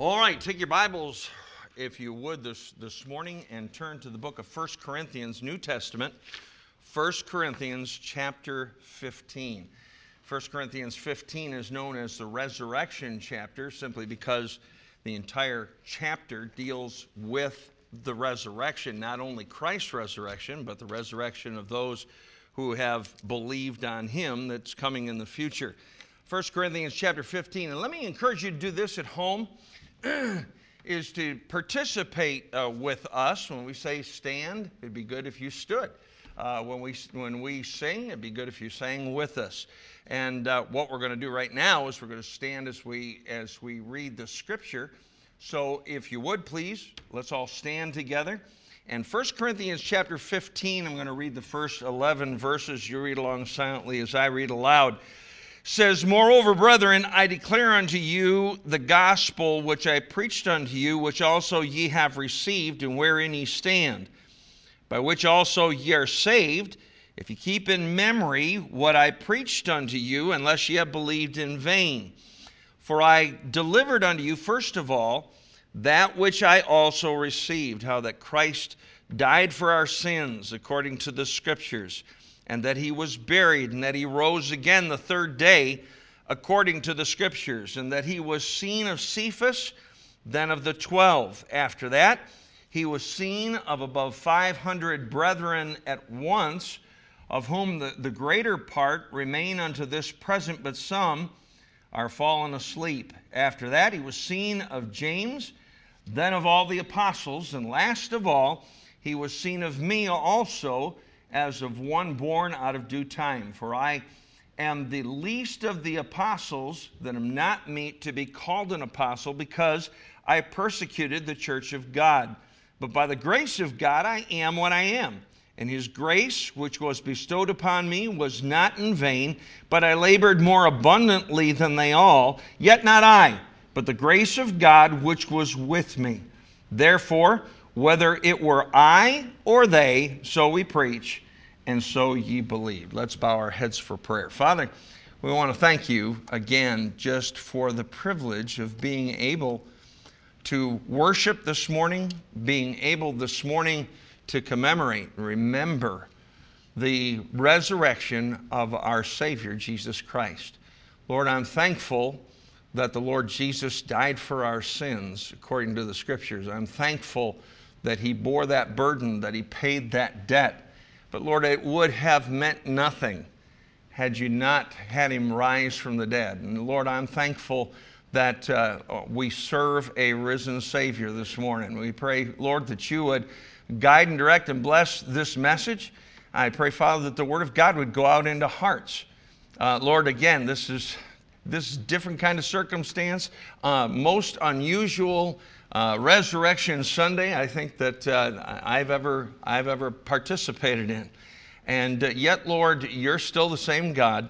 All right, take your Bibles, if you would, this, this morning and turn to the book of 1 Corinthians, New Testament, 1 Corinthians chapter 15. 1 Corinthians 15 is known as the resurrection chapter simply because the entire chapter deals with the resurrection, not only Christ's resurrection, but the resurrection of those who have believed on him that's coming in the future. 1 Corinthians chapter 15. And let me encourage you to do this at home. is to participate uh, with us when we say stand. It'd be good if you stood. Uh, when, we, when we sing, it'd be good if you sang with us. And uh, what we're going to do right now is we're going to stand as we, as we read the scripture. So if you would please, let's all stand together. And 1 Corinthians chapter 15, I'm going to read the first 11 verses. You read along silently as I read aloud says, Moreover, brethren, I declare unto you the gospel which I preached unto you, which also ye have received, and wherein ye stand, by which also ye are saved, if ye keep in memory what I preached unto you, unless ye have believed in vain. For I delivered unto you, first of all, that which I also received, how that Christ died for our sins, according to the Scriptures and that he was buried, and that he rose again the third day, according to the Scriptures, and that he was seen of Cephas, then of the twelve. After that, he was seen of above 500 brethren at once, of whom the, the greater part remain unto this present, but some are fallen asleep. After that, he was seen of James, then of all the apostles, and last of all, he was seen of me also as of one born out of due time. For I am the least of the apostles that am not meet to be called an apostle because I persecuted the church of God. But by the grace of God, I am what I am. And his grace, which was bestowed upon me, was not in vain, but I labored more abundantly than they all, yet not I, but the grace of God which was with me. Therefore, whether it were I or they, so we preach, and so ye believe. Let's bow our heads for prayer. Father, we want to thank you again just for the privilege of being able to worship this morning, being able this morning to commemorate, and remember the resurrection of our Savior, Jesus Christ. Lord, I'm thankful that the Lord Jesus died for our sins according to the Scriptures. I'm thankful that He bore that burden, that He paid that debt. But Lord, it would have meant nothing had you not had Him rise from the dead. And Lord, I'm thankful that uh, we serve a risen Savior this morning. We pray, Lord, that you would guide and direct and bless this message. I pray, Father, that the Word of God would go out into hearts. Uh, Lord, again, this is this is different kind of circumstance, uh, most unusual uh, Resurrection Sunday, I think that uh, I've, ever, I've ever participated in. And uh, yet, Lord, you're still the same God.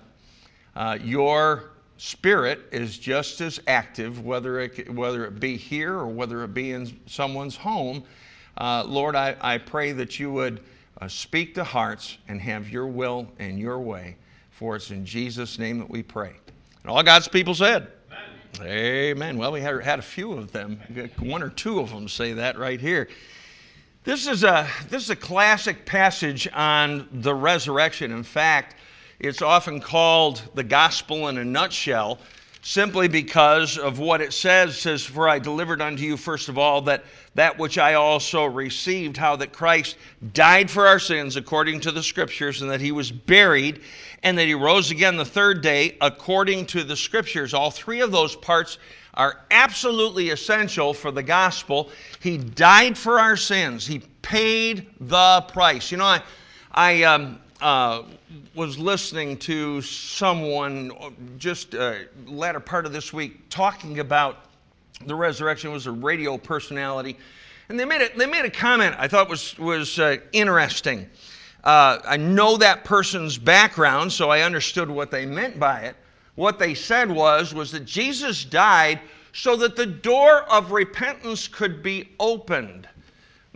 Uh, your spirit is just as active, whether it, whether it be here or whether it be in someone's home. Uh, Lord, I, I pray that you would speak to hearts and have your will and your way. For it's in Jesus' name that we pray. And all God's people said, Amen. Well, we had, a few of them. One or two of them say that right here. This is a this is a classic passage on the resurrection. In fact, it's often called the gospel in a nutshell simply because of what it says. It says, For I delivered unto you, first of all, that that which I also received, how that Christ died for our sins according to the scriptures, and that he was buried, and that he rose again the third day according to the scriptures. All three of those parts are absolutely essential for the gospel. He died for our sins, he paid the price. You know, I, I um, uh, was listening to someone just uh, latter part of this week talking about the resurrection. It was a radio personality, and they made a, they made a comment I thought was was uh, interesting. Uh, I know that person's background, so I understood what they meant by it. What they said was was that Jesus died so that the door of repentance could be opened.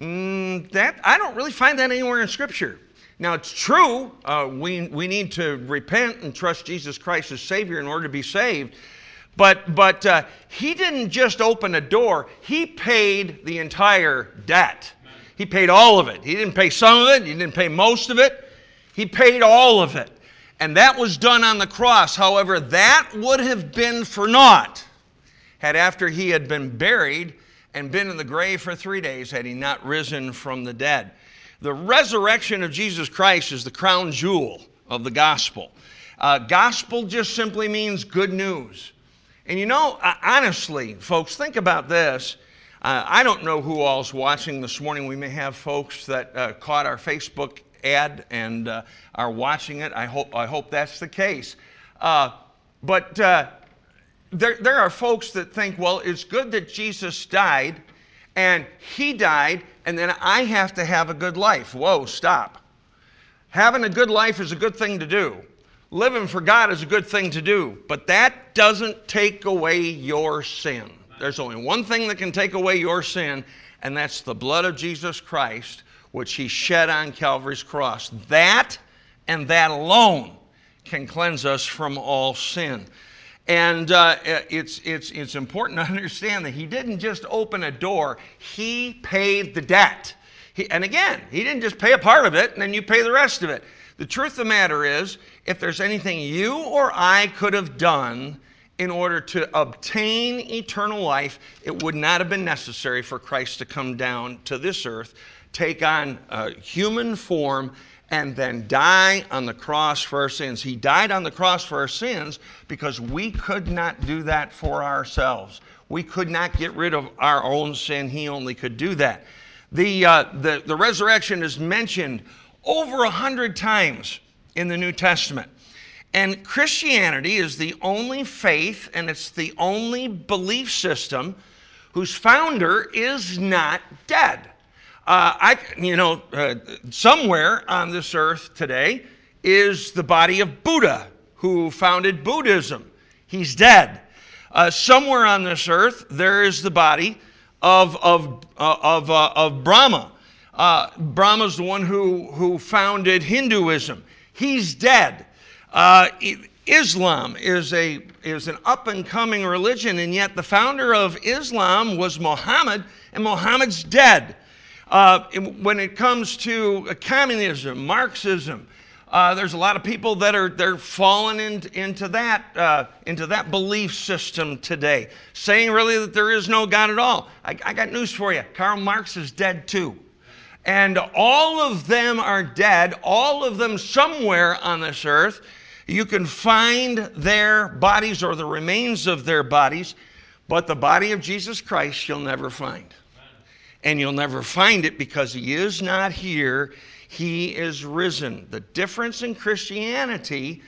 Mm, that I don't really find that anywhere in Scripture. Now, it's true, uh, we, we need to repent and trust Jesus Christ as Savior in order to be saved. But, but uh, he didn't just open a door, he paid the entire debt. He paid all of it. He didn't pay some of it, he didn't pay most of it. He paid all of it. And that was done on the cross. However, that would have been for naught had after he had been buried and been in the grave for three days had he not risen from the dead. The resurrection of Jesus Christ is the crown jewel of the gospel. Uh, gospel just simply means good news. And you know, uh, honestly, folks, think about this. Uh, I don't know who all's watching this morning. We may have folks that uh, caught our Facebook ad and uh, are watching it. I hope, I hope that's the case. Uh, but there, there are folks that think, well, it's good that Jesus died and he died, and then I have to have a good life. Whoa, stop. Having a good life is a good thing to do. Living for God is a good thing to do, but that doesn't take away your sin. There's only one thing that can take away your sin, and that's the blood of Jesus Christ, which He shed on Calvary's cross. That and that alone can cleanse us from all sin. And uh, it's, it's, it's important to understand that He didn't just open a door, He paid the debt. He, and again, He didn't just pay a part of it and then you pay the rest of it. The truth of the matter is, if there's anything you or I could have done in order to obtain eternal life, it would not have been necessary for Christ to come down to this earth, take on human form, and then die on the cross for our sins. He died on the cross for our sins because we could not do that for ourselves. We could not get rid of our own sin. He only could do that. The, uh, the, the resurrection is mentioned over a hundred times in the New Testament. And Christianity is the only faith and it's the only belief system whose founder is not dead. Uh, I, you know, uh, somewhere on this earth today is the body of Buddha, who founded Buddhism. He's dead. Uh, somewhere on this earth, there is the body of, of, of, of Brahma, uh, Brahma's the one who, who founded Hinduism. He's dead. Uh, Islam is, a, is an up and coming religion, and yet the founder of Islam was Muhammad, and Muhammad's dead. Uh, when it comes to communism, Marxism, uh, there's a lot of people that are they're falling in, into that uh, into that belief system today, saying really that there is no God at all. I, I got news for you: Karl Marx is dead too. And all of them are dead, all of them somewhere on this earth. You can find their bodies or the remains of their bodies, but the body of Jesus Christ you'll never find. And you'll never find it because he is not here, he is risen. The difference in Christianity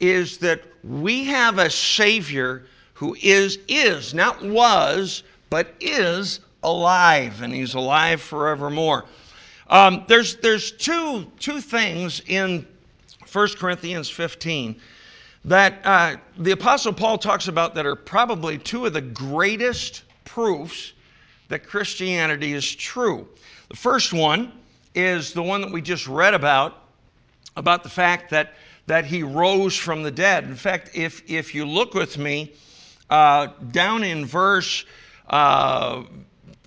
is that we have a Savior who is, is, not was, but is alive, and he's alive forevermore. Um, there's there's two, two things in 1 Corinthians 15 that uh, the Apostle Paul talks about that are probably two of the greatest proofs that Christianity is true. The first one is the one that we just read about, about the fact that, that he rose from the dead. In fact, if, if you look with me uh, down in verse, uh,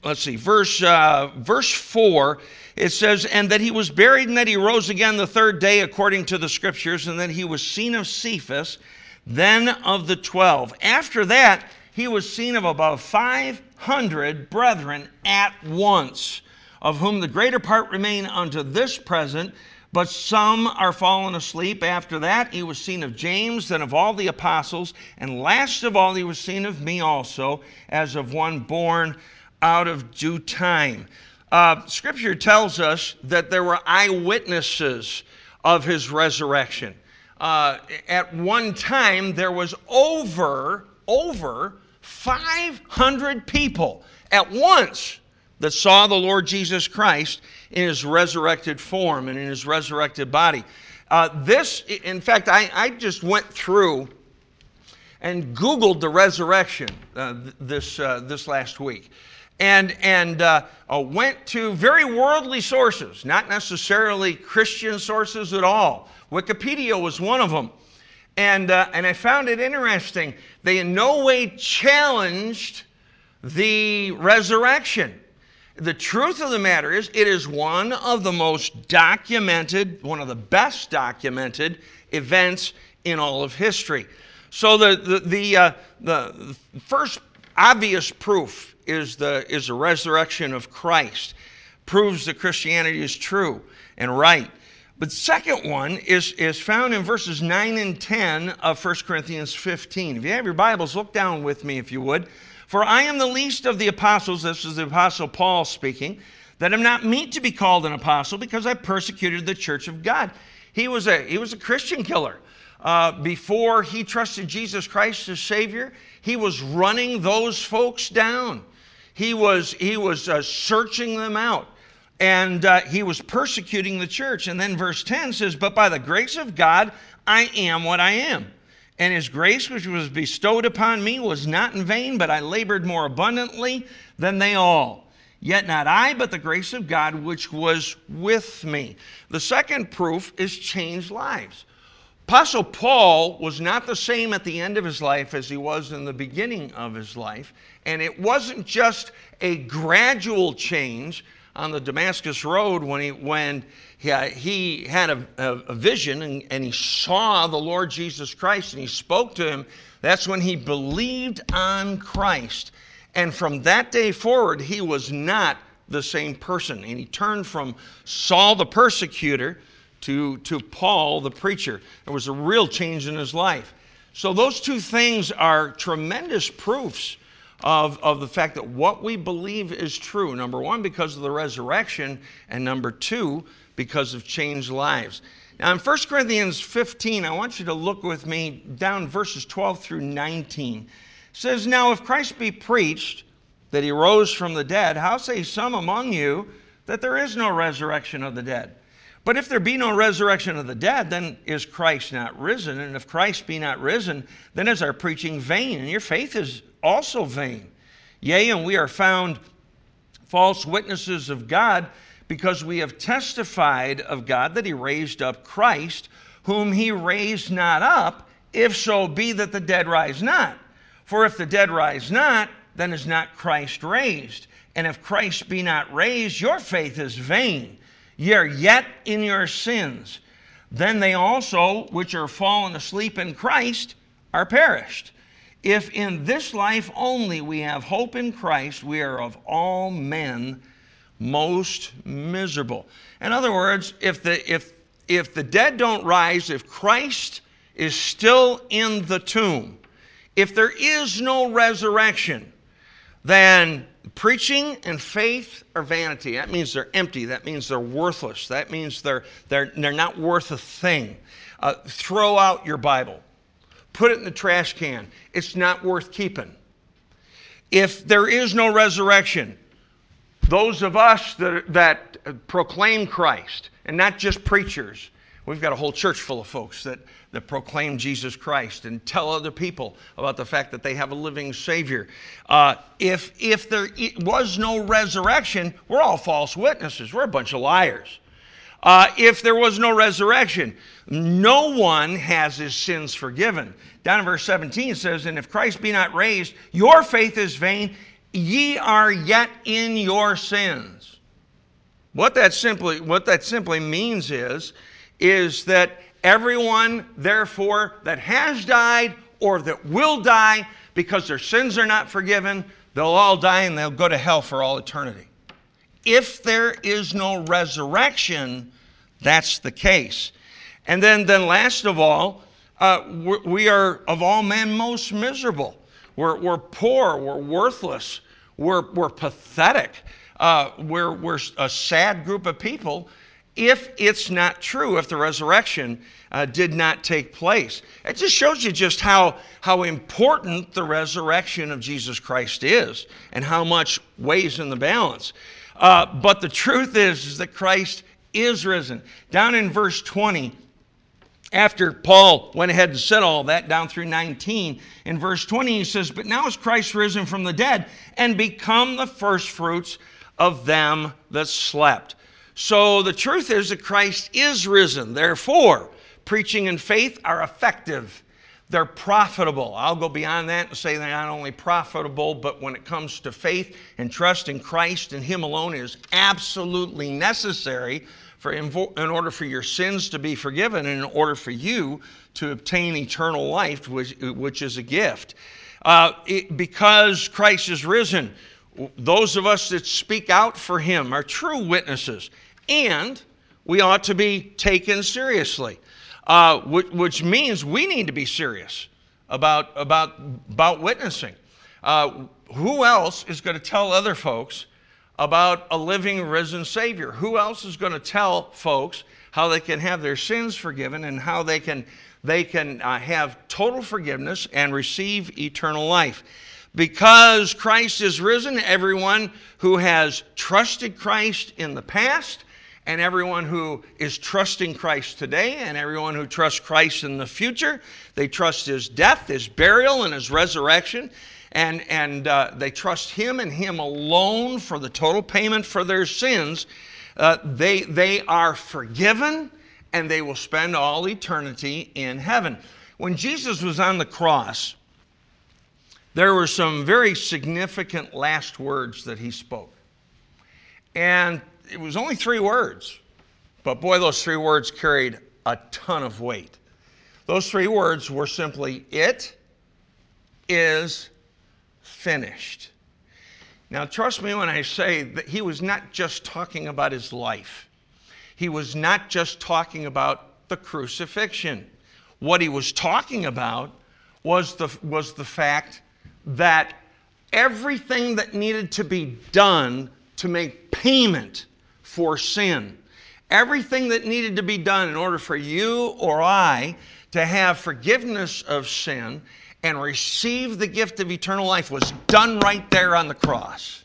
let's see, verse, uh, verse 4, it says, and that he was buried and that he rose again the third day according to the scriptures, and that he was seen of Cephas, then of the twelve. After that, he was seen of above about 500 brethren at once, of whom the greater part remain unto this present, but some are fallen asleep. After that, he was seen of James, then of all the apostles, and last of all, he was seen of me also, as of one born out of due time. Uh, scripture tells us that there were eyewitnesses of his resurrection. Uh, at one time, there was over, over 500 people at once that saw the Lord Jesus Christ in his resurrected form and in his resurrected body. Uh, this, in fact, I, I, just went through and Googled the resurrection uh, this, uh, this last week and, and uh, uh, went to very worldly sources, not necessarily Christian sources at all. Wikipedia was one of them. And, uh, and I found it interesting. They in no way challenged the resurrection. The truth of the matter is, it is one of the most documented, one of the best documented events in all of history. So the, the, the, uh, the first obvious proof is the, is the resurrection of Christ. Proves that Christianity is true and right. But second one is, is found in verses 9 and 10 of 1 Corinthians 15. If you have your Bibles, look down with me if you would. For I am the least of the apostles, this is the apostle Paul speaking, that am not meet to be called an apostle because I persecuted the church of God. He was a, he was a Christian killer. Uh, before he trusted Jesus Christ as Savior, he was running those folks down. He was, he was uh, searching them out and uh, he was persecuting the church. And then verse 10 says, But by the grace of God, I am what I am. And his grace, which was bestowed upon me, was not in vain, but I labored more abundantly than they all. Yet not I, but the grace of God which was with me. The second proof is changed lives. Apostle Paul was not the same at the end of his life as he was in the beginning of his life. And it wasn't just a gradual change, on the Damascus Road when he, when he, he had a, a, vision and, and he saw the Lord Jesus Christ and he spoke to him. That's when he believed on Christ. And from that day forward, he was not the same person. And he turned from Saul the persecutor to, to Paul the preacher. There was a real change in his life. So, those two things are tremendous proofs of, of the fact that what we believe is true. Number one, because of the resurrection, and number two, because of changed lives. Now, in 1 Corinthians 15, I want you to look with me down verses 12 through 19. It says, Now, if Christ be preached that he rose from the dead, how say some among you that there is no resurrection of the dead? But if there be no resurrection of the dead, then is Christ not risen? And if Christ be not risen, then is our preaching vain, and your faith is also vain. Yea, and we are found false witnesses of God because we have testified of God that he raised up Christ, whom he raised not up, if so be that the dead rise not. For if the dead rise not, then is not Christ raised. And if Christ be not raised, your faith is vain. Ye are yet in your sins. Then they also, which are fallen asleep in Christ, are perished. If in this life only we have hope in Christ, we are of all men most miserable. In other words, if the, if, if the dead don't rise, if Christ is still in the tomb, if there is no resurrection, then preaching and faith are vanity. That means they're empty. That means they're worthless. That means they're, they're, they're not worth a thing. Uh, throw out your Bible put it in the trash can. It's not worth keeping. If there is no resurrection, those of us that, that proclaim Christ, and not just preachers, we've got a whole church full of folks that, that proclaim Jesus Christ and tell other people about the fact that they have a living Savior. Uh, if, if there was no resurrection, we're all false witnesses. We're a bunch of liars. Uh, if there was no resurrection, no one has his sins forgiven. Down in verse 17 it says, And if Christ be not raised, your faith is vain, ye are yet in your sins. What that simply, what that simply means is, is that everyone, therefore, that has died or that will die because their sins are not forgiven, they'll all die and they'll go to hell for all eternity. If there is no resurrection, that's the case. And then, then last of all, uh, we are of all men most miserable. We're, we're poor, we're worthless, we're, we're pathetic, uh, we're, we're a sad group of people if it's not true, if the resurrection uh, did not take place. It just shows you just how, how important the resurrection of Jesus Christ is and how much weighs in the balance. Uh, but the truth is, is that Christ is risen. Down in verse 20, after Paul went ahead and said all that, down through 19, in verse 20, he says, But now is Christ risen from the dead and become the firstfruits of them that slept. So the truth is that Christ is risen. Therefore, preaching and faith are effective They're profitable. I'll go beyond that and say they're not only profitable, but when it comes to faith and trust in Christ and Him alone is absolutely necessary for in, order for your sins to be forgiven and in order for you to obtain eternal life, which, which is a gift. Uh, it, because Christ is risen, those of us that speak out for Him are true witnesses, and we ought to be taken seriously uh, which, which, means we need to be serious about, about, about witnessing. Uh, who else is going to tell other folks about a living, risen Savior? Who else is going to tell folks how they can have their sins forgiven and how they can, they can uh, have total forgiveness and receive eternal life? Because Christ is risen, everyone who has trusted Christ in the past and everyone who is trusting Christ today and everyone who trusts Christ in the future. They trust his death, his burial, and his resurrection. And, and uh, they trust him and him alone for the total payment for their sins. Uh, they, they are forgiven and they will spend all eternity in heaven. When Jesus was on the cross, there were some very significant last words that he spoke. And it was only three words, but boy, those three words carried a ton of weight. Those three words were simply, It is finished. Now, trust me when I say that he was not just talking about his life, he was not just talking about the crucifixion. What he was talking about was the, was the fact that everything that needed to be done to make payment for sin. Everything that needed to be done in order for you or I to have forgiveness of sin and receive the gift of eternal life was done right there on the cross.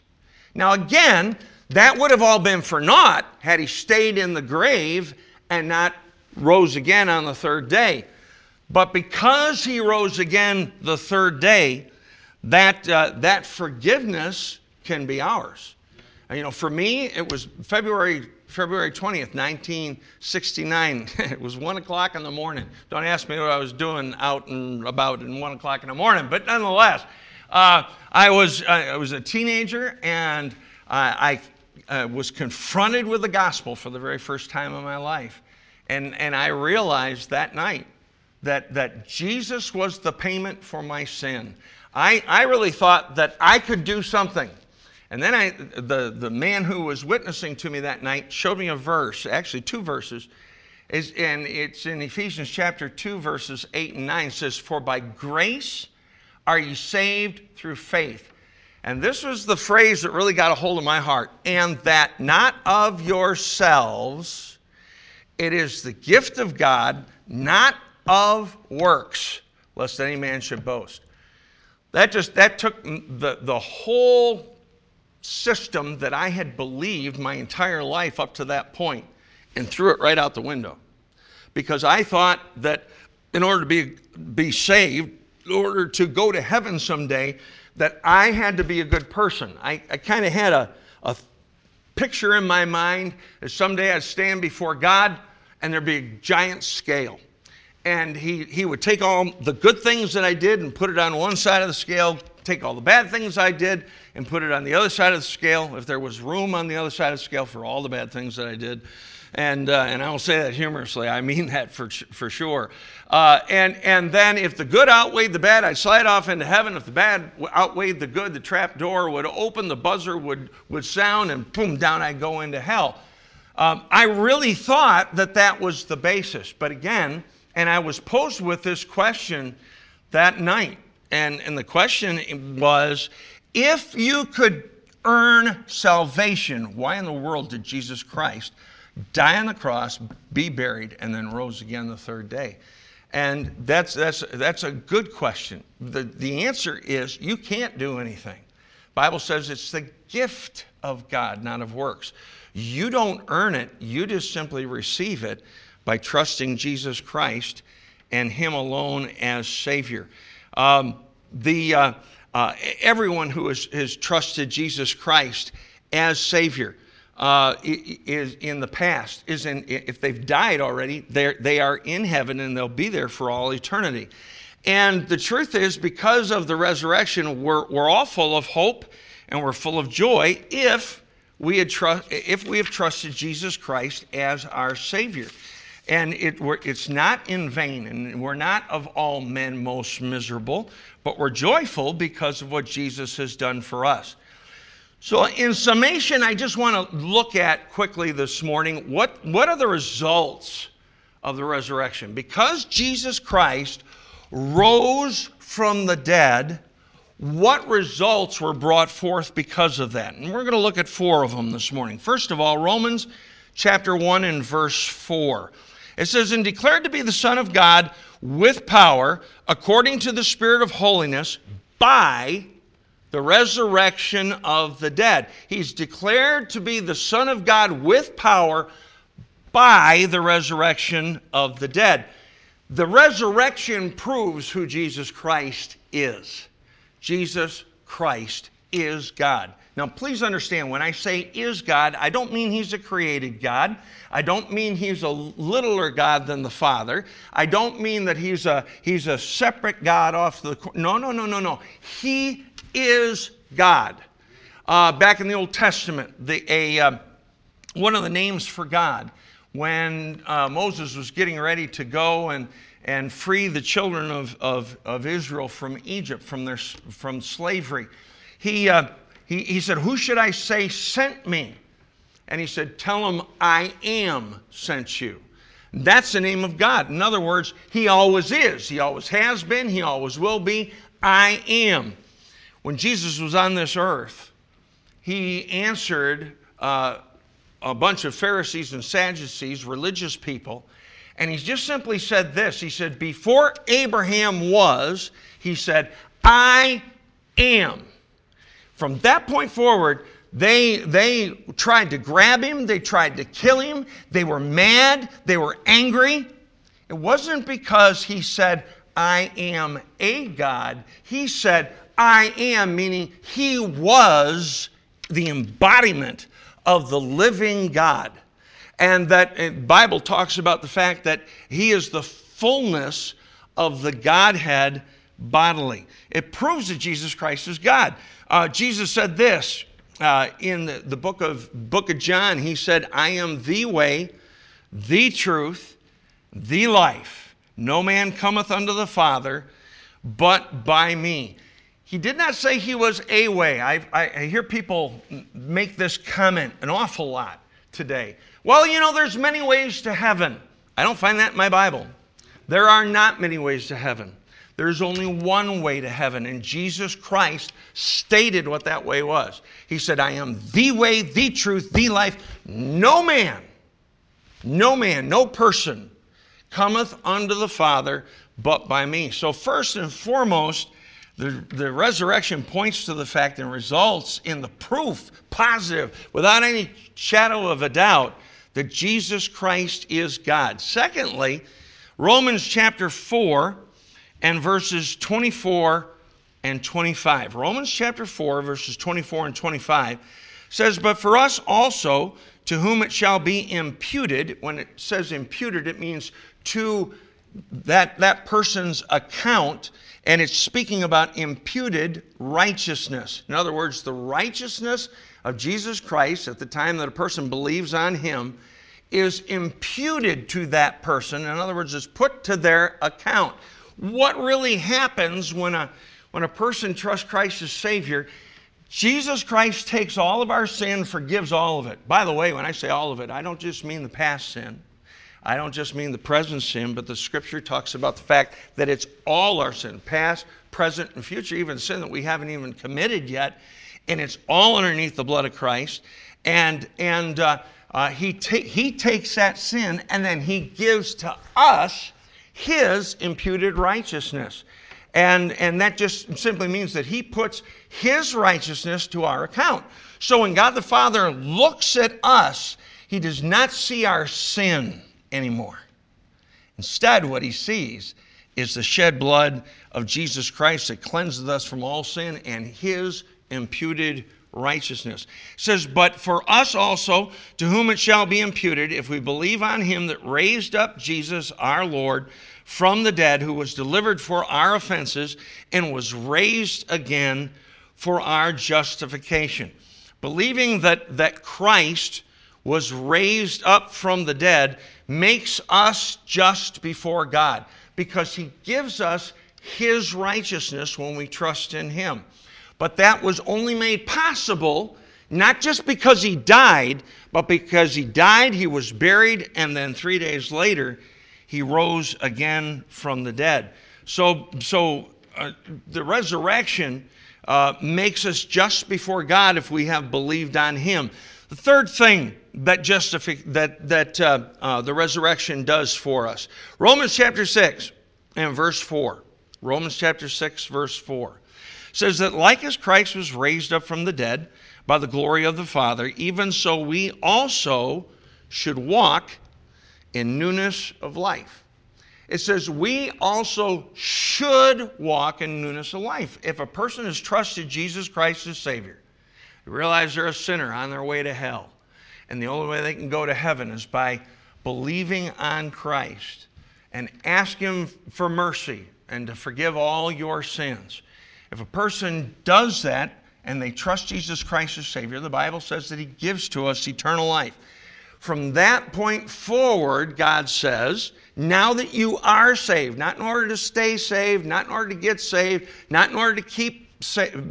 Now, again, that would have all been for naught had he stayed in the grave and not rose again on the third day. But because he rose again the third day, that, uh, that forgiveness can be ours. You know, for me, it was February February 20th, 1969. it was 1 o'clock in the morning. Don't ask me what I was doing out and about at 1 o'clock in the morning, but nonetheless, uh, I, was, uh, I was a teenager and I uh, was confronted with the gospel for the very first time in my life. And, and I realized that night that, that Jesus was the payment for my sin. I, I really thought that I could do something and then I, the, the man who was witnessing to me that night showed me a verse, actually two verses. Is, and it's in Ephesians chapter 2, verses 8 and 9. It says, For by grace are you saved through faith. And this was the phrase that really got a hold of my heart. And that not of yourselves, it is the gift of God, not of works, lest any man should boast. That just that took the, the whole system that I had believed my entire life up to that point and threw it right out the window. Because I thought that in order to be, be saved, in order to go to heaven someday, that I had to be a good person. I, I kind of had a, a picture in my mind that someday I'd stand before God and there'd be a giant scale. And he, he would take all the good things that I did and put it on one side of the scale, take all the bad things I did and put it on the other side of the scale, if there was room on the other side of the scale for all the bad things that I did. And, uh, and I don't say that humorously, I mean that for, for sure. Uh, and, and then if the good outweighed the bad, I'd slide off into heaven. If the bad outweighed the good, the trap door would open, the buzzer would, would sound, and boom, down I'd go into hell. Um, I really thought that that was the basis. But again, and I was posed with this question that night. And, and the question was if you could earn salvation, why in the world did Jesus Christ die on the cross, be buried, and then rose again the third day? And that's, that's, that's a good question. The, the answer is you can't do anything. Bible says it's the gift of God, not of works. You don't earn it, you just simply receive it by trusting Jesus Christ and Him alone as Savior. Um, the, uh, uh, everyone who has, has, trusted Jesus Christ as Savior uh, is in the past is in if they've died already they are in heaven and they'll be there for all eternity And the truth is, because of the resurrection, we're, we're all full of hope and we're full of joy if we, had trust, if we have trusted Jesus Christ as our Savior. And it, it's not in vain, and we're not of all men most miserable, but we're joyful because of what Jesus has done for us. So, in summation, I just want to look at quickly this morning what, what are the results of the resurrection? Because Jesus Christ rose from the dead, what results were brought forth because of that? And we're going to look at four of them this morning. First of all, Romans chapter 1 and verse 4. It says, And declared to be the Son of God with power, according to the Spirit of holiness, by the resurrection of the dead. He's declared to be the Son of God with power by the resurrection of the dead. The resurrection proves who Jesus Christ is. Jesus Christ is God. Now, please understand, when I say is God, I don't mean he's a created God. I don't mean he's a littler God than the Father. I don't mean that he's a, he's a separate God off the. No, no, no, no, no. He is God. Uh, back in the Old Testament, the, a, uh, one of the names for God when uh, Moses was getting ready to go and, and free the children of, of, of Israel from Egypt, from, their, from slavery, he, uh, he, he said, Who should I say sent me? And he said, Tell him I am sent you. That's the name of God. In other words, He always is. He always has been. He always will be. I am. When Jesus was on this earth, He answered uh, a bunch of Pharisees and Sadducees, religious people, and he just simply said this. He said, Before Abraham was, he said, I am. From that point forward, they, they tried to grab him, they tried to kill him, they were mad, they were angry. It wasn't because he said, I am a God. He said, I am, meaning he was the embodiment of the living God. And that uh, Bible talks about the fact that he is the fullness of the Godhead bodily. It proves that Jesus Christ is God. Uh, Jesus said this uh, in the, the book of book of John. He said, "I am the way, the truth, the life. No man cometh unto the Father, but by me." He did not say he was a way. I, I, I hear people make this comment an awful lot today. Well, you know, there's many ways to heaven. I don't find that in my Bible. There are not many ways to heaven. There's only one way to heaven, and Jesus Christ stated what that way was. He said, I am the way, the truth, the life. No man, no man, no person cometh unto the Father but by me. So, first and foremost, the, the resurrection points to the fact and results in the proof, positive, without any shadow of a doubt, that Jesus Christ is God. Secondly, Romans chapter 4 and verses 24 and 25. Romans chapter 4, verses 24 and 25 says, But for us also, to whom it shall be imputed, when it says imputed, it means to that, that person's account and it's speaking about imputed righteousness. In other words, the righteousness of Jesus Christ at the time that a person believes on him is imputed to that person. In other words, it's put to their account. What really happens when a, when a person trusts Christ as Savior? Jesus Christ takes all of our sin, forgives all of it. By the way, when I say all of it, I don't just mean the past sin. I don't just mean the present sin, but the scripture talks about the fact that it's all our sin, past, present, and future, even sin that we haven't even committed yet. And it's all underneath the blood of Christ. And, and uh, uh, he, ta- he takes that sin and then he gives to us his imputed righteousness. And, and that just simply means that he puts his righteousness to our account. So when God the Father looks at us, he does not see our sin anymore. Instead, what he sees is the shed blood of Jesus Christ that cleanses us from all sin and his imputed righteousness. It says, But for us also, to whom it shall be imputed, if we believe on him that raised up Jesus our Lord from the dead, who was delivered for our offenses and was raised again for our justification. Believing that, that Christ was raised up from the dead makes us just before God because he gives us his righteousness when we trust in him. But that was only made possible not just because he died, but because he died, he was buried, and then three days later, he rose again from the dead. So, so uh, the resurrection uh, makes us just before God if we have believed on him. The third thing that, justify, that, that uh, uh the resurrection does for us Romans chapter 6 and verse 4. Romans chapter 6, verse 4 says that like as Christ was raised up from the dead by the glory of the Father, even so we also should walk in newness of life. It says we also should walk in newness of life. If a person has trusted Jesus Christ as Savior, they realize they're a sinner on their way to hell, and the only way they can go to heaven is by believing on Christ and ask Him for mercy and to forgive all your sins. If a person does that and they trust Jesus Christ as Savior, the Bible says that He gives to us eternal life. From that point forward, God says, now that you are saved, not in order to stay saved, not in order to get saved, not in order to keep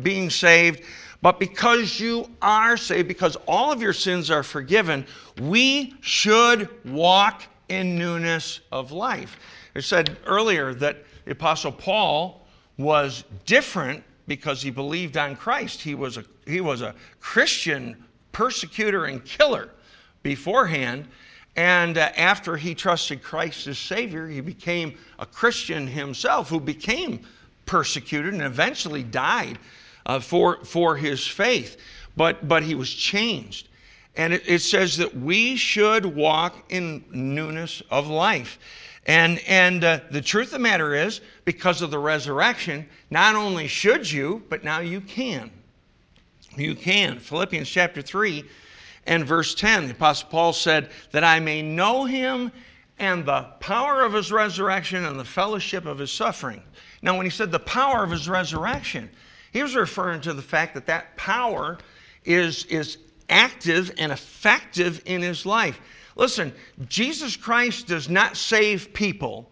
being saved, but because you are saved, because all of your sins are forgiven, we should walk in newness of life. I said earlier that the Apostle Paul was different because he believed on Christ. He was a, he was a Christian persecutor and killer beforehand. And uh, after he trusted Christ as Savior, he became a Christian himself who became persecuted and eventually died uh, for, for his faith. But, but he was changed. And it, it says that we should walk in newness of life. And, and uh, the truth of the matter is, because of the resurrection, not only should you, but now you can. You can. Philippians chapter 3 and verse 10, the Apostle Paul said, That I may know him and the power of his resurrection and the fellowship of his suffering. Now, when he said the power of his resurrection, he was referring to the fact that that power is, is active and effective in his life. Listen, Jesus Christ does not save people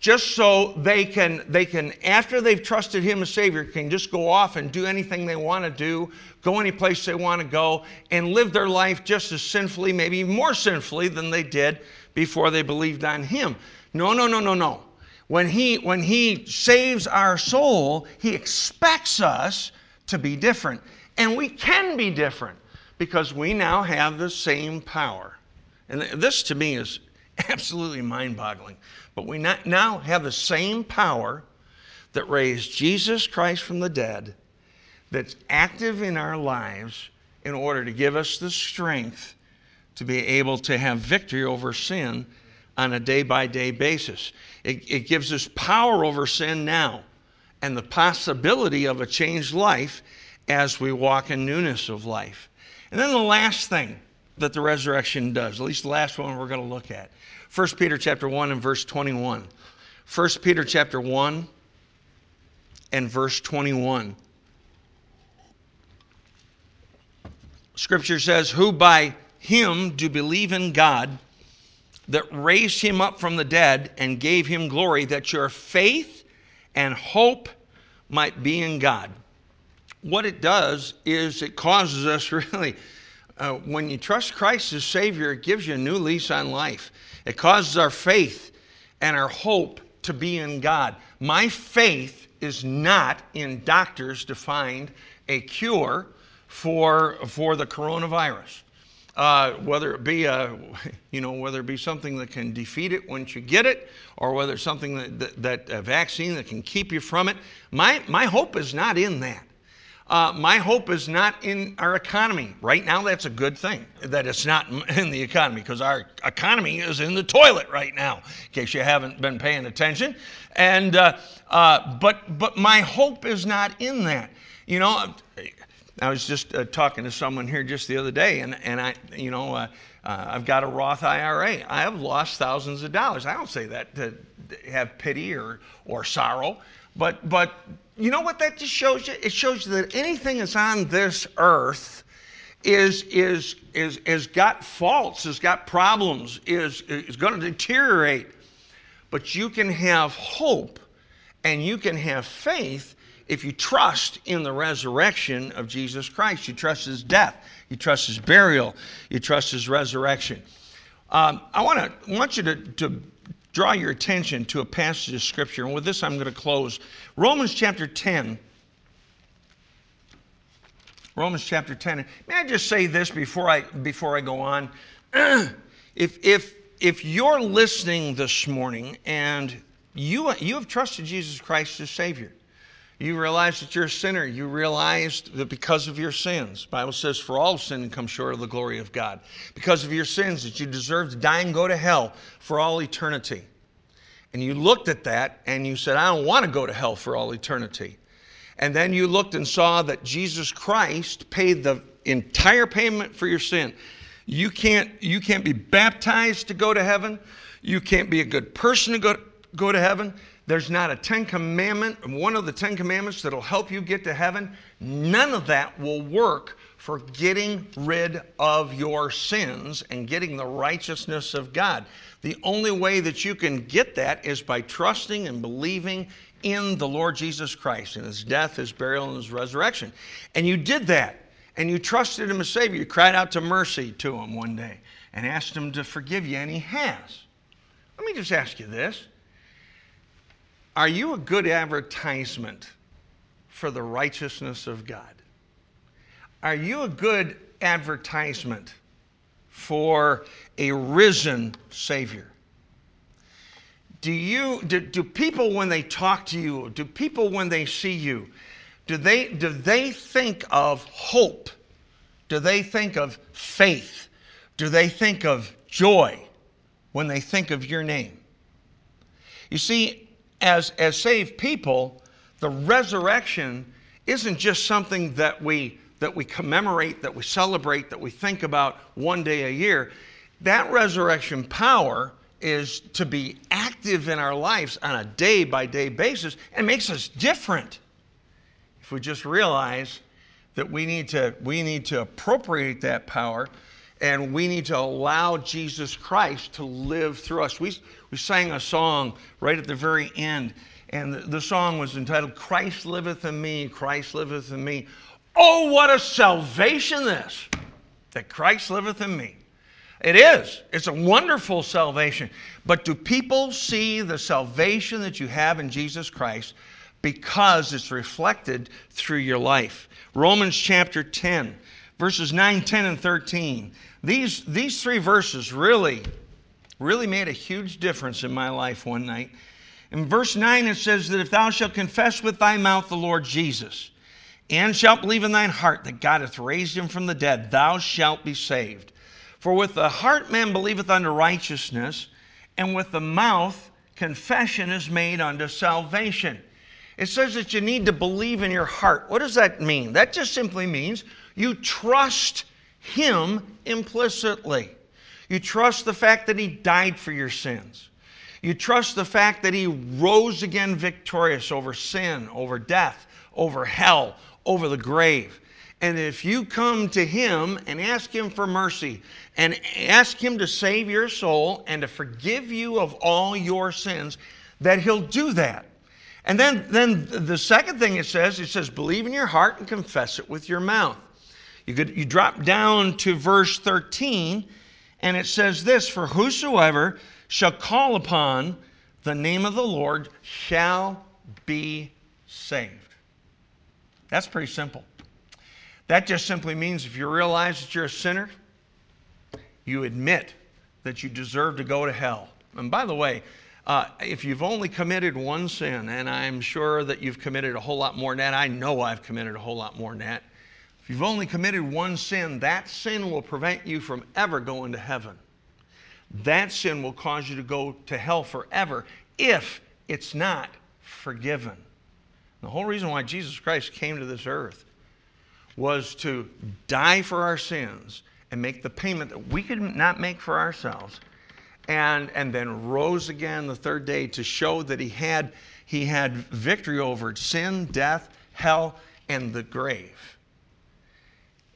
just so they can, they can, after they've trusted Him as Savior, can just go off and do anything they want to do, go any place they want to go, and live their life just as sinfully, maybe more sinfully than they did before they believed on Him. No, no, no, no, no. When He, when he saves our soul, He expects us to be different. And we can be different because we now have the same power. And this to me is absolutely mind boggling. But we now have the same power that raised Jesus Christ from the dead that's active in our lives in order to give us the strength to be able to have victory over sin on a day by day basis. It, it, gives us power over sin now and the possibility of a changed life as we walk in newness of life. And then the last thing that the resurrection does, at least the last one we're going to look at. 1 Peter chapter 1 and verse 21. 1 Peter chapter 1 and verse 21. Scripture says, Who by him do believe in God that raised him up from the dead and gave him glory, that your faith and hope might be in God. What it does is it causes us really uh, when you trust Christ as Savior, it gives you a new lease on life. It causes our faith and our hope to be in God. My faith is not in doctors to find a cure for, for the coronavirus. Uh, whether it be a, you know, whether it be something that can defeat it once you get it, or whether it's something that, that, that a vaccine that can keep you from it. My, my hope is not in that. Uh, my hope is not in our economy. Right now, that's a good thing that it's not in the economy because our economy is in the toilet right now, in case you haven't been paying attention. And, uh, uh, but, but my hope is not in that. You know, I was just uh, talking to someone here just the other day, and, and I, you know, uh, uh, I've got a Roth IRA. I have lost thousands of dollars. I don't say that to have pity or, or sorrow, but, but you know what that just shows you? It shows you that anything that's on this earth is, is, is, is got faults, has got problems, is, is going to deteriorate. But you can have hope and you can have faith if you trust in the resurrection of Jesus Christ. You trust his death, you trust his burial, you trust his resurrection. Um, I want to want you to, to draw your attention to a passage of scripture, and with this I'm going to close. Romans chapter 10. Romans chapter 10. May I just say this before I before I go on? if if if you're listening this morning and you you have trusted Jesus Christ as Savior, you realize that you're a sinner. You realize that because of your sins, Bible says, for all sin and come short of the glory of God. Because of your sins, that you deserve to die and go to hell for all eternity. And you looked at that and you said, I don't want to go to hell for all eternity. And then you looked and saw that Jesus Christ paid the entire payment for your sin. You can't, you can't be baptized to go to heaven. You can't be a good person to go, go to heaven. There's not a Ten Commandment, one of the Ten Commandments that'll help you get to heaven. None of that will work for getting rid of your sins and getting the righteousness of God. The only way that you can get that is by trusting and believing in the Lord Jesus Christ and his death, his burial, and his resurrection. And you did that, and you trusted him as Savior. You cried out to mercy to him one day and asked him to forgive you, and he has. Let me just ask you this are you a good advertisement for the righteousness of God? Are you a good advertisement for a risen Savior? Do you do, do people when they talk to you, do people when they see you, do they do they think of hope? Do they think of faith? Do they think of joy when they think of your name? You see, as, as saved people, the resurrection isn't just something that we, that we commemorate, that we celebrate, that we think about one day a year. That resurrection power is to be active in our lives on a day by day basis and makes us different. If we just realize that we need to, we need to appropriate that power and we need to allow Jesus Christ to live through us. We, we sang a song right at the very end, and the, the song was entitled, Christ Liveth in Me, Christ Liveth in Me. Oh, what a salvation this, that Christ liveth in me. It is. It's a wonderful salvation. But do people see the salvation that you have in Jesus Christ because it's reflected through your life? Romans chapter 10, verses 9, 10, and 13. These, these three verses really, really made a huge difference in my life one night. In verse 9, it says that if thou shalt confess with thy mouth the Lord Jesus, and shalt believe in thine heart that God hath raised him from the dead, thou shalt be saved. For with the heart man believeth unto righteousness, and with the mouth confession is made unto salvation. It says that you need to believe in your heart. What does that mean? That just simply means you trust him implicitly. You trust the fact that He died for your sins. You trust the fact that He rose again victorious over sin, over death, over hell, over the grave. And if you come to Him and ask Him for mercy and ask Him to save your soul and to forgive you of all your sins, that He'll do that. And then, then the second thing it says, it says, believe in your heart and confess it with your mouth. You, could, you drop down to verse 13, and it says this For whosoever shall call upon the name of the Lord shall be saved. That's pretty simple. That just simply means if you realize that you're a sinner, you admit that you deserve to go to hell. And by the way, uh, if you've only committed one sin, and I'm sure that you've committed a whole lot more than that, I know I've committed a whole lot more than that. If you've only committed one sin, that sin will prevent you from ever going to heaven. That sin will cause you to go to hell forever if it's not forgiven. The whole reason why Jesus Christ came to this earth was to die for our sins and make the payment that we could not make for ourselves, and, and then rose again the third day to show that he had, he had victory over sin, death, hell, and the grave.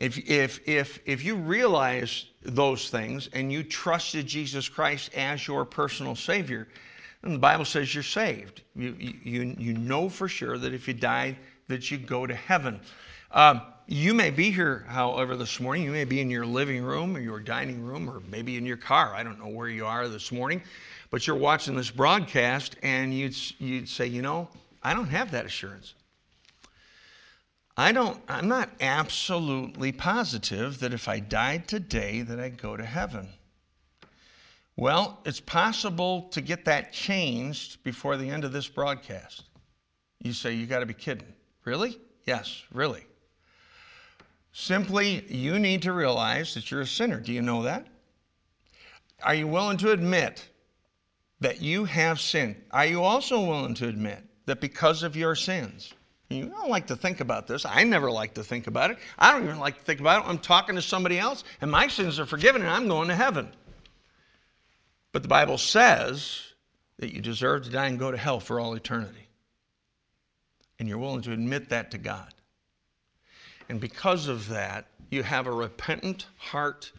If, if, if, if you realize those things and you trusted Jesus Christ as your personal Savior, then the Bible says you're saved. You, you, you know for sure that if you die, that you go to heaven. Um, you may be here, however, this morning. You may be in your living room or your dining room or maybe in your car. I don't know where you are this morning, but you're watching this broadcast and you'd, you'd say, you know, I don't have that assurance. I don't, I'm not absolutely positive that if I died today that I'd go to heaven. Well, it's possible to get that changed before the end of this broadcast. You say, you got to be kidding. Really? Yes, really. Simply, you need to realize that you're a sinner. Do you know that? Are you willing to admit that you have sinned? Are you also willing to admit that because of your sins, you don't like to think about this. I never like to think about it. I don't even like to think about it. I'm talking to somebody else, and my sins are forgiven, and I'm going to heaven. But the Bible says that you deserve to die and go to hell for all eternity. And you're willing to admit that to God. And because of that, you have a repentant heart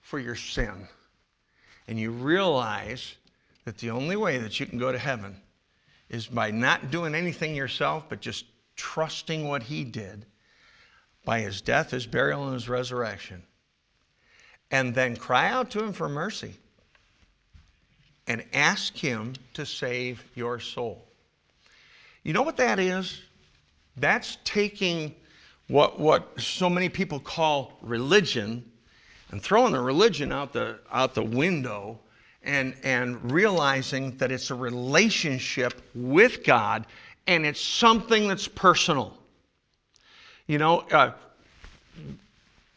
for your sin. And you realize that the only way that you can go to heaven is by not doing anything yourself, but just trusting what he did by his death, his burial, and his resurrection. And then cry out to him for mercy and ask him to save your soul. You know what that is? That's taking what, what so many people call religion and throwing the religion out the, out the window and, and realizing that it's a relationship with God and it's something that's personal. You know, uh,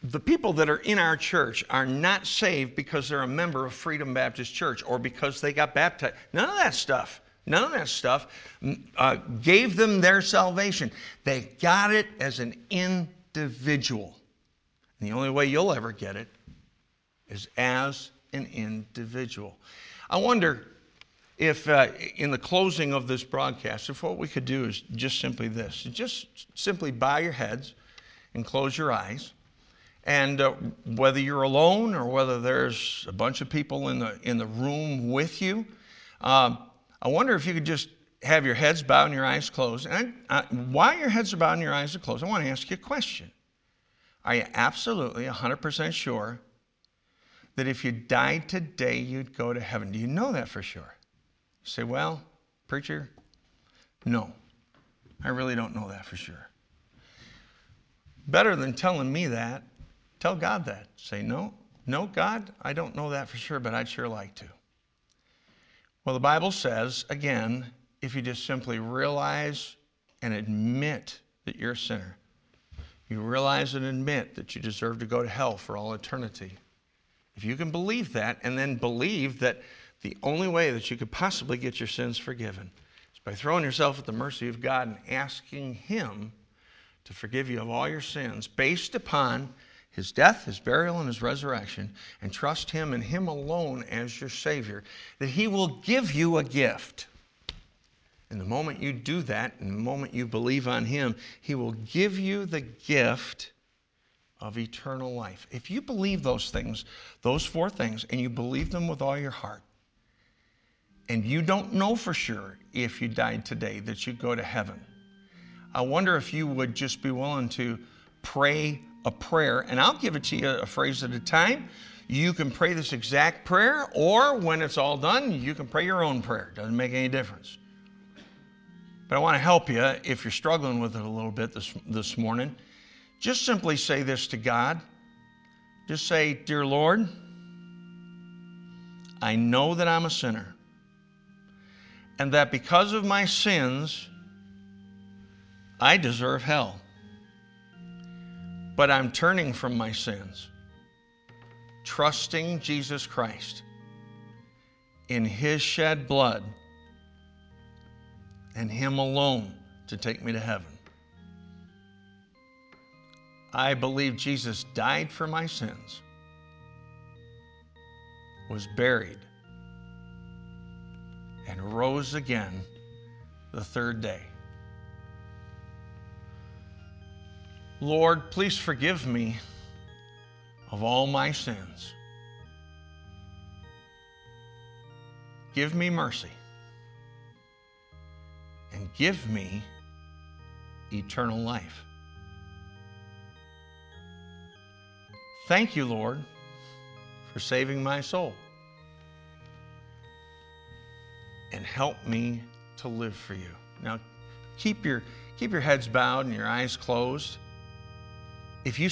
the people that are in our church are not saved because they're a member of Freedom Baptist Church or because they got baptized. None of that stuff. None of that stuff uh, gave them their salvation. They got it as an individual. And the only way you'll ever get it is as an individual. I wonder if uh, in the closing of this broadcast, if what we could do is just simply this just simply bow your heads and close your eyes. And uh, whether you're alone or whether there's a bunch of people in the, in the room with you, um, I wonder if you could just have your heads bowed and your eyes closed. And I, I, while your heads are bowed and your eyes are closed, I want to ask you a question. Are you absolutely 100% sure that if you died today, you'd go to heaven? Do you know that for sure? Say, well, preacher, no, I really don't know that for sure. Better than telling me that, tell God that. Say, no, no, God, I don't know that for sure, but I'd sure like to. Well, the Bible says, again, if you just simply realize and admit that you're a sinner, you realize and admit that you deserve to go to hell for all eternity. If you can believe that and then believe that the only way that you could possibly get your sins forgiven is by throwing yourself at the mercy of God and asking Him to forgive you of all your sins based upon His death, His burial, and His resurrection, and trust Him and Him alone as your Savior, that He will give you a gift. And the moment you do that, and the moment you believe on Him, He will give you the gift of eternal life. If you believe those things, those four things, and you believe them with all your heart, and you don't know for sure if you died today that you'd go to heaven. I wonder if you would just be willing to pray a prayer, and I'll give it to you a phrase at a time. You can pray this exact prayer, or when it's all done, you can pray your own prayer. Doesn't make any difference. But I want to help you if you're struggling with it a little bit this, this morning. Just simply say this to God. Just say, Dear Lord, I know that I'm a sinner and that because of my sins, I deserve hell. But I'm turning from my sins, trusting Jesus Christ in His shed blood and Him alone to take me to heaven. I believe Jesus died for my sins, was buried, and rose again the third day. Lord, please forgive me of all my sins. Give me mercy and give me eternal life. Thank you, Lord, for saving my soul. And help me to live for you. Now, keep your, keep your heads bowed and your eyes closed. If you